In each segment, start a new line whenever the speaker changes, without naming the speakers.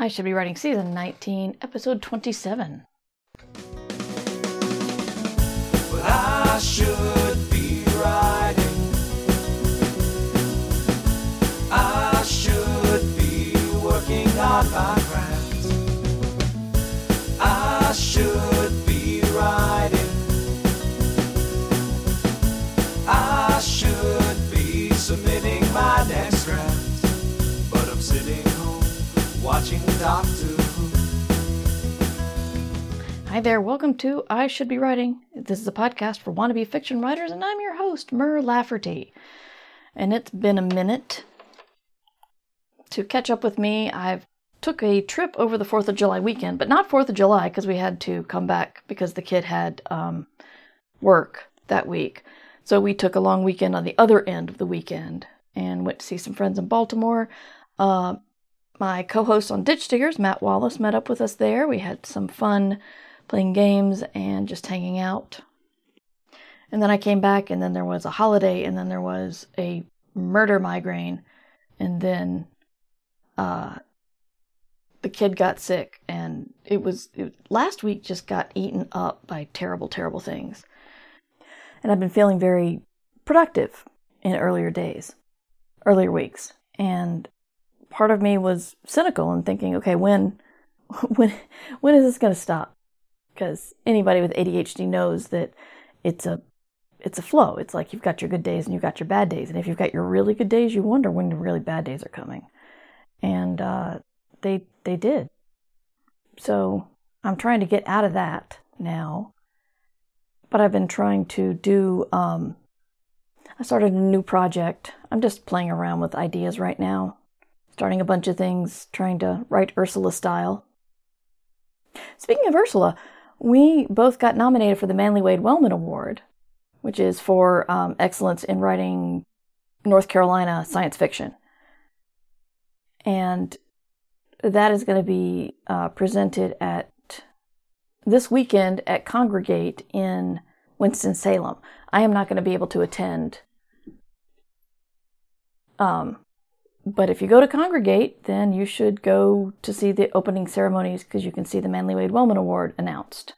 I should be writing season 19, episode 27.
But I should be. I should be working on my craft. I should be writing. I should be submitting my next draft. But I'm sitting watching Doctor Who.
Hi there, welcome to I Should Be Writing. This is a podcast for wannabe fiction writers, and I'm your host, Mur Lafferty. And it's been a minute. To catch up with me, I've took a trip over the 4th of July weekend, but not 4th of July because we had to come back because the kid had um, work that week. So we took a long weekend on the other end of the weekend and went to see some friends in Baltimore. Uh, my co-host on Ditch Diggers, Matt Wallace, met up with us there. We had some fun playing games and just hanging out. And then I came back, and then there was a holiday, and then there was a murder migraine, and then uh, the kid got sick, and it was it, last week just got eaten up by terrible, terrible things. And I've been feeling very productive in earlier days, earlier weeks, and part of me was cynical and thinking, okay, when, when, when is this going to stop? Because anybody with ADHD knows that it's a, it's a flow. It's like you've got your good days and you've got your bad days, and if you've got your really good days, you wonder when the really bad days are coming, and uh, they they did. So I'm trying to get out of that now, but I've been trying to do. Um, I started a new project. I'm just playing around with ideas right now starting a bunch of things, trying to write Ursula style. Speaking of Ursula, we both got nominated for the Manly Wade Wellman Award, which is for um, excellence in writing North Carolina science fiction. And that is going to be uh, presented at this weekend at Congregate in Winston-Salem. I am not going to be able to attend um, but if you go to Congregate, then you should go to see the opening ceremonies because you can see the Manly Wade Wellman Award announced.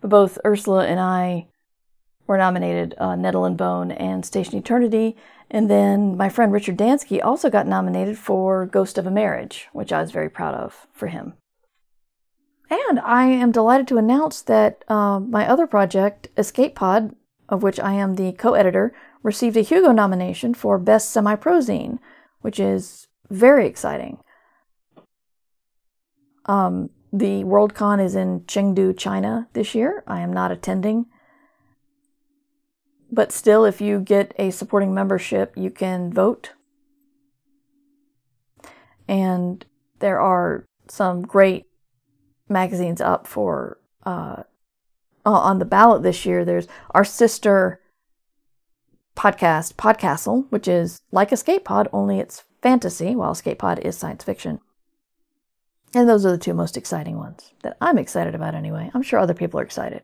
But both Ursula and I were nominated uh, Nettle and Bone and Station Eternity. And then my friend Richard Dansky also got nominated for Ghost of a Marriage, which I was very proud of for him. And I am delighted to announce that uh, my other project, Escape Pod, of which I am the co editor, received a Hugo nomination for Best Semi Prozine, which is very exciting. Um, the Worldcon is in Chengdu, China this year. I am not attending. But still, if you get a supporting membership, you can vote. And there are some great magazines up for uh, on the ballot this year. There's our sister podcast, Podcastle, which is like Escape Pod, only it's fantasy, while Escape Pod is science fiction. And those are the two most exciting ones that I'm excited about anyway. I'm sure other people are excited.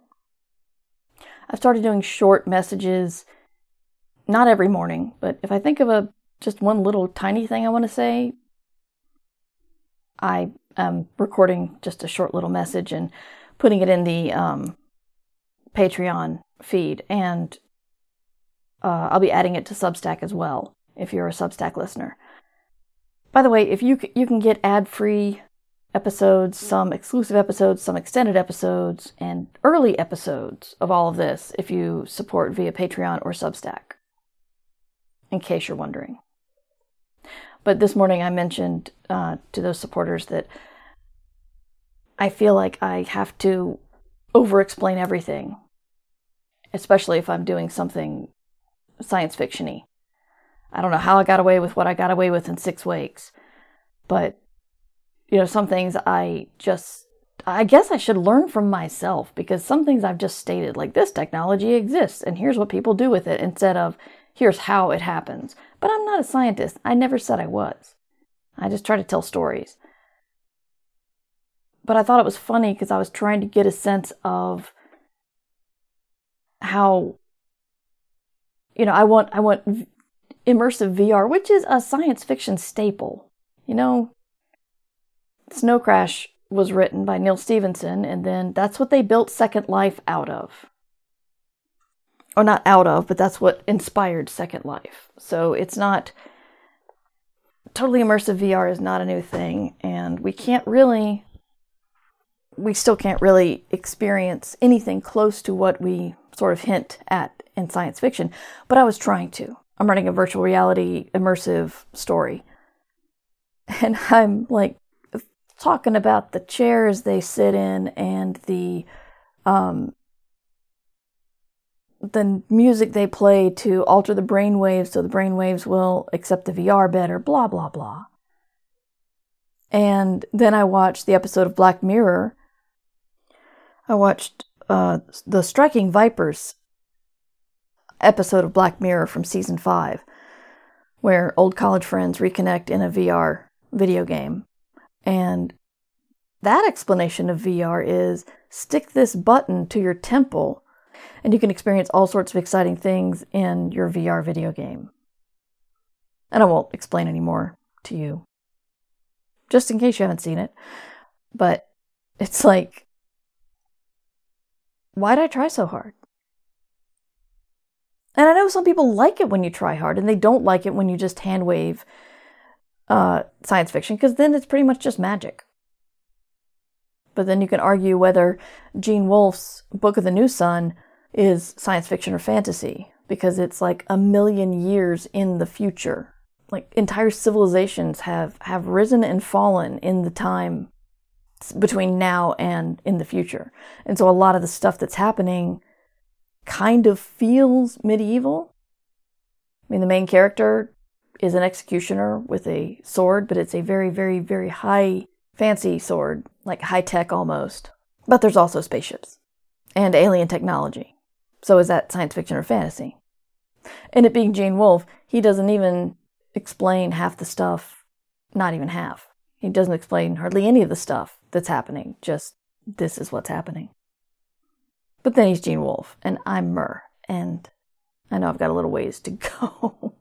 I've started doing short messages, not every morning, but if I think of a just one little tiny thing I want to say, I am recording just a short little message and putting it in the um, Patreon feed. And uh, I'll be adding it to Substack as well if you're a Substack listener. By the way, if you you can get ad-free episodes, some exclusive episodes, some extended episodes, and early episodes of all of this if you support via Patreon or Substack. In case you're wondering. But this morning I mentioned uh, to those supporters that I feel like I have to over explain everything, especially if I'm doing something science fictiony. I don't know how I got away with what I got away with in Six Wakes, but you know, some things I just, I guess I should learn from myself because some things I've just stated, like this technology exists and here's what people do with it instead of here's how it happens. But I'm not a scientist. I never said I was. I just try to tell stories. But I thought it was funny because I was trying to get a sense of how you know, I want I want immersive VR, which is a science fiction staple. You know, Snow Crash was written by Neal Stephenson, and then that's what they built Second Life out of. Or not out of, but that's what inspired Second Life. So it's not totally immersive VR is not a new thing, and we can't really, we still can't really experience anything close to what we sort of hint at in science fiction. But I was trying to. I'm running a virtual reality immersive story. And I'm like talking about the chairs they sit in and the um, the music they play to alter the brain waves so the brain waves will accept the VR better, blah, blah, blah. And then I watched the episode of Black Mirror. I watched uh, the Striking Vipers episode of Black Mirror from season five, where old college friends reconnect in a VR video game. And that explanation of VR is stick this button to your temple and you can experience all sorts of exciting things in your VR video game. And I won't explain any more to you, just in case you haven't seen it. But it's like, why'd I try so hard? And I know some people like it when you try hard, and they don't like it when you just hand wave uh, science fiction, because then it's pretty much just magic. But then you can argue whether Gene Wolfe's Book of the New Sun is science fiction or fantasy because it's like a million years in the future. Like entire civilizations have, have risen and fallen in the time between now and in the future. And so a lot of the stuff that's happening kind of feels medieval. I mean, the main character is an executioner with a sword, but it's a very, very, very high, fancy sword, like high tech almost. But there's also spaceships and alien technology. So is that science fiction or fantasy? And it being Gene Wolfe, he doesn't even explain half the stuff, not even half. He doesn't explain hardly any of the stuff that's happening, just this is what's happening. But then he's Gene Wolfe, and I'm Mur, and I know I've got a little ways to go.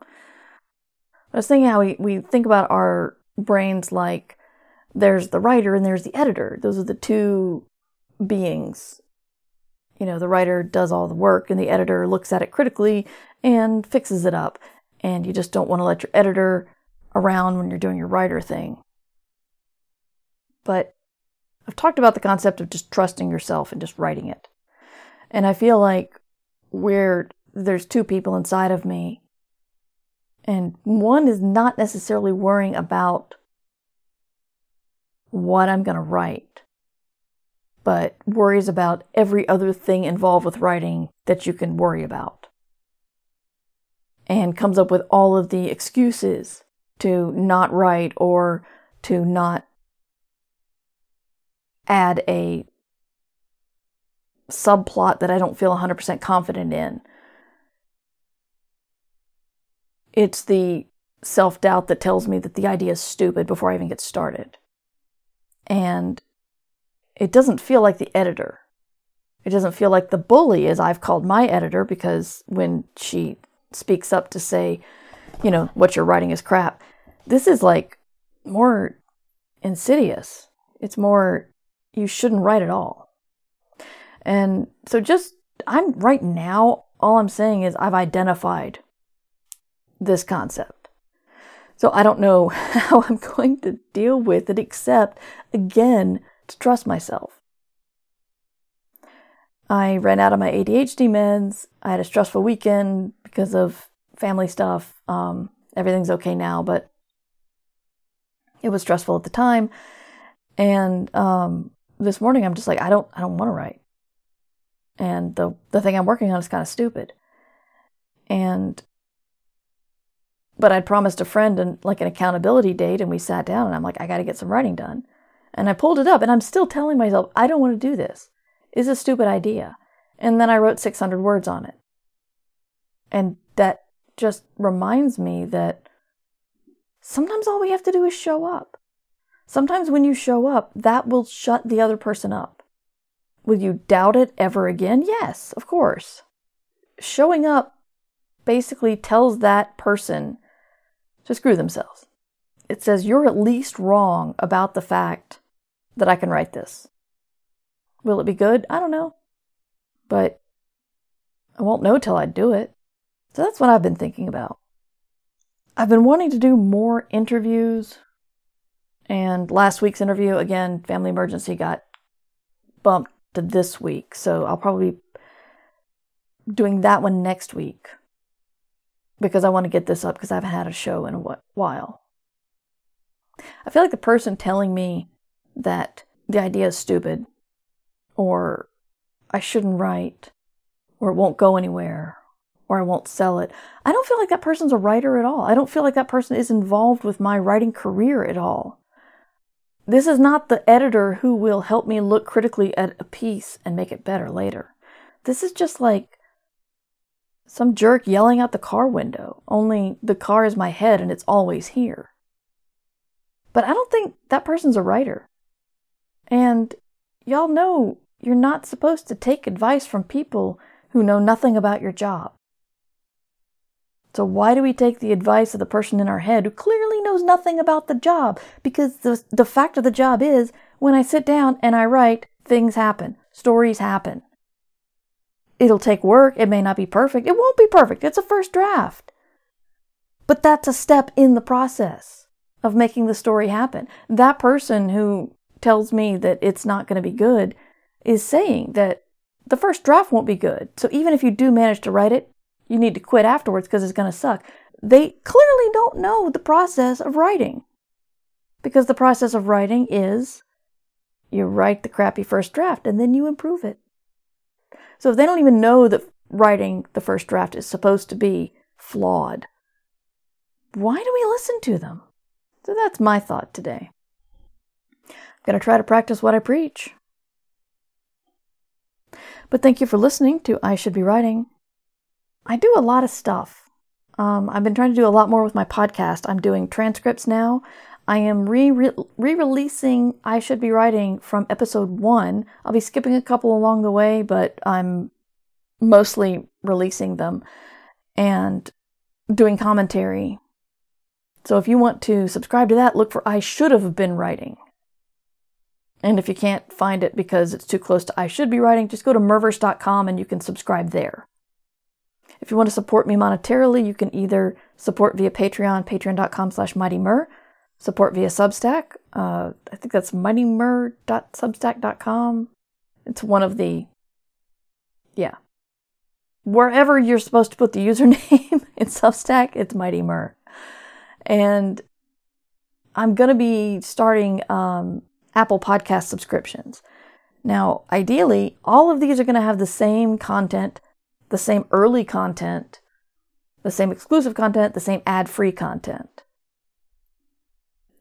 I was thinking how we, we think about our brains like there's the writer and there's the editor. Those are the two beings you know, the writer does all the work and the editor looks at it critically and fixes it up. And you just don't want to let your editor around when you're doing your writer thing. But I've talked about the concept of just trusting yourself and just writing it. And I feel like where there's two people inside of me, and one is not necessarily worrying about what I'm going to write but worries about every other thing involved with writing that you can worry about. And comes up with all of the excuses to not write or to not add a subplot that I don't feel 100% confident in. It's the self doubt that tells me that the idea is stupid before I even get started. And it doesn't feel like the editor. It doesn't feel like the bully, as I've called my editor, because when she speaks up to say, you know, what you're writing is crap, this is like more insidious. It's more, you shouldn't write at all. And so just, I'm right now, all I'm saying is I've identified this concept. So I don't know how I'm going to deal with it except, again, to trust myself. I ran out of my ADHD meds. I had a stressful weekend because of family stuff. Um, everything's okay now, but it was stressful at the time. And um, this morning, I'm just like, I don't, I don't want to write. And the the thing I'm working on is kind of stupid. And but I'd promised a friend and like an accountability date, and we sat down, and I'm like, I got to get some writing done. And I pulled it up and I'm still telling myself, I don't want to do this. It's a stupid idea. And then I wrote 600 words on it. And that just reminds me that sometimes all we have to do is show up. Sometimes when you show up, that will shut the other person up. Will you doubt it ever again? Yes, of course. Showing up basically tells that person to screw themselves. it says, You're at least wrong about the fact that I can write this. Will it be good? I don't know. But I won't know till I do it. So that's what I've been thinking about. I've been wanting to do more interviews. And last week's interview, again, family emergency got bumped to this week. So I'll probably be doing that one next week because I want to get this up because I haven't had a show in a while. I feel like the person telling me that the idea is stupid or I shouldn't write or it won't go anywhere or I won't sell it. I don't feel like that person's a writer at all. I don't feel like that person is involved with my writing career at all. This is not the editor who will help me look critically at a piece and make it better later. This is just like some jerk yelling out the car window, only the car is my head and it's always here. But I don't think that person's a writer. And y'all know you're not supposed to take advice from people who know nothing about your job. So why do we take the advice of the person in our head who clearly knows nothing about the job? Because the, the fact of the job is, when I sit down and I write, things happen. Stories happen. It'll take work. It may not be perfect. It won't be perfect. It's a first draft. But that's a step in the process of making the story happen. That person who tells me that it's not going to be good is saying that the first draft won't be good. So even if you do manage to write it, you need to quit afterwards because it's going to suck. They clearly don't know the process of writing. Because the process of writing is you write the crappy first draft and then you improve it. So if they don't even know that writing the first draft is supposed to be flawed, why do we listen to them? So that's my thought today. I'm going to try to practice what I preach. But thank you for listening to I Should Be Writing. I do a lot of stuff. Um, I've been trying to do a lot more with my podcast. I'm doing transcripts now. I am re releasing I Should Be Writing from episode one. I'll be skipping a couple along the way, but I'm mostly releasing them and doing commentary. So if you want to subscribe to that, look for I Should Have Been Writing. And if you can't find it because it's too close to I Should Be Writing, just go to murverse.com and you can subscribe there. If you want to support me monetarily, you can either support via Patreon, patreon.com slash mightymur, support via Substack. Uh, I think that's mightymur.substack.com. It's one of the, yeah. Wherever you're supposed to put the username in Substack, it's Mighty Mur. And I'm going to be starting um, Apple Podcast subscriptions. Now, ideally, all of these are going to have the same content the same early content, the same exclusive content, the same ad free content.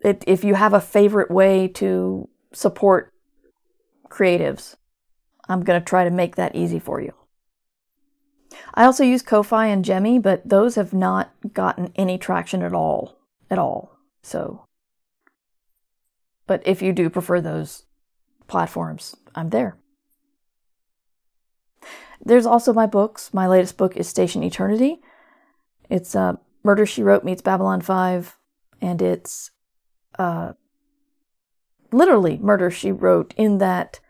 It, if you have a favorite way to support creatives, I'm going to try to make that easy for you. I also use Ko-Fi and Gemmy, but those have not gotten any traction at all. At all. So, but if you do prefer those platforms, I'm there. There's also my books. My latest book is Station Eternity. It's uh, Murder She Wrote meets Babylon 5, and it's uh, literally Murder She Wrote in that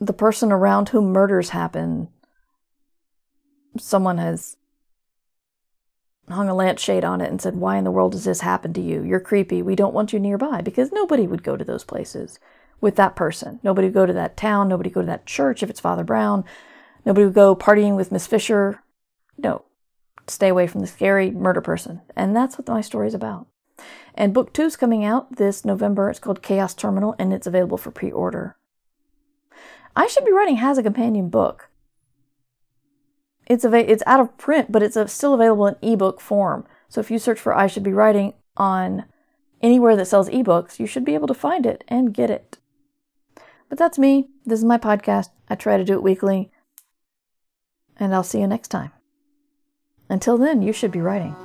the person around whom murders happen, someone has hung a lampshade on it and said, Why in the world does this happen to you? You're creepy. We don't want you nearby because nobody would go to those places with that person. Nobody would go to that town. Nobody would go to that church if it's Father Brown. Nobody would go partying with Miss Fisher. No. Stay away from the scary murder person. And that's what my story is about. And book two is coming out this November. It's called Chaos Terminal and it's available for pre order. I Should Be Writing has a companion book. It's, av- it's out of print, but it's still available in ebook form. So if you search for I Should Be Writing on anywhere that sells ebooks, you should be able to find it and get it. But that's me. This is my podcast. I try to do it weekly. And I'll see you next time. Until then, you should be writing.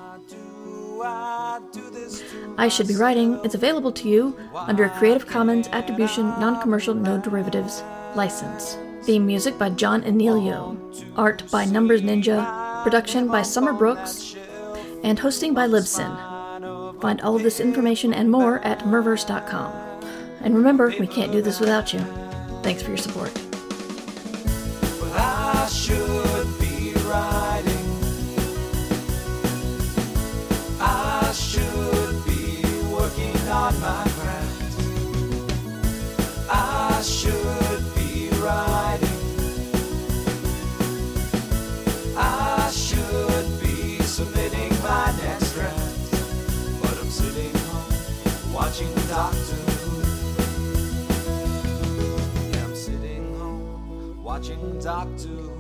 I Should Be Writing is available to you under a Creative Commons Attribution Non Commercial No Derivatives license. Theme music by John Anelio. Art by Numbers Ninja. Production by Summer Brooks. And hosting by Libsyn.
Find all of this information and more at murverse.com. And remember, we can't do this without you. Thanks for your support.
Doctor.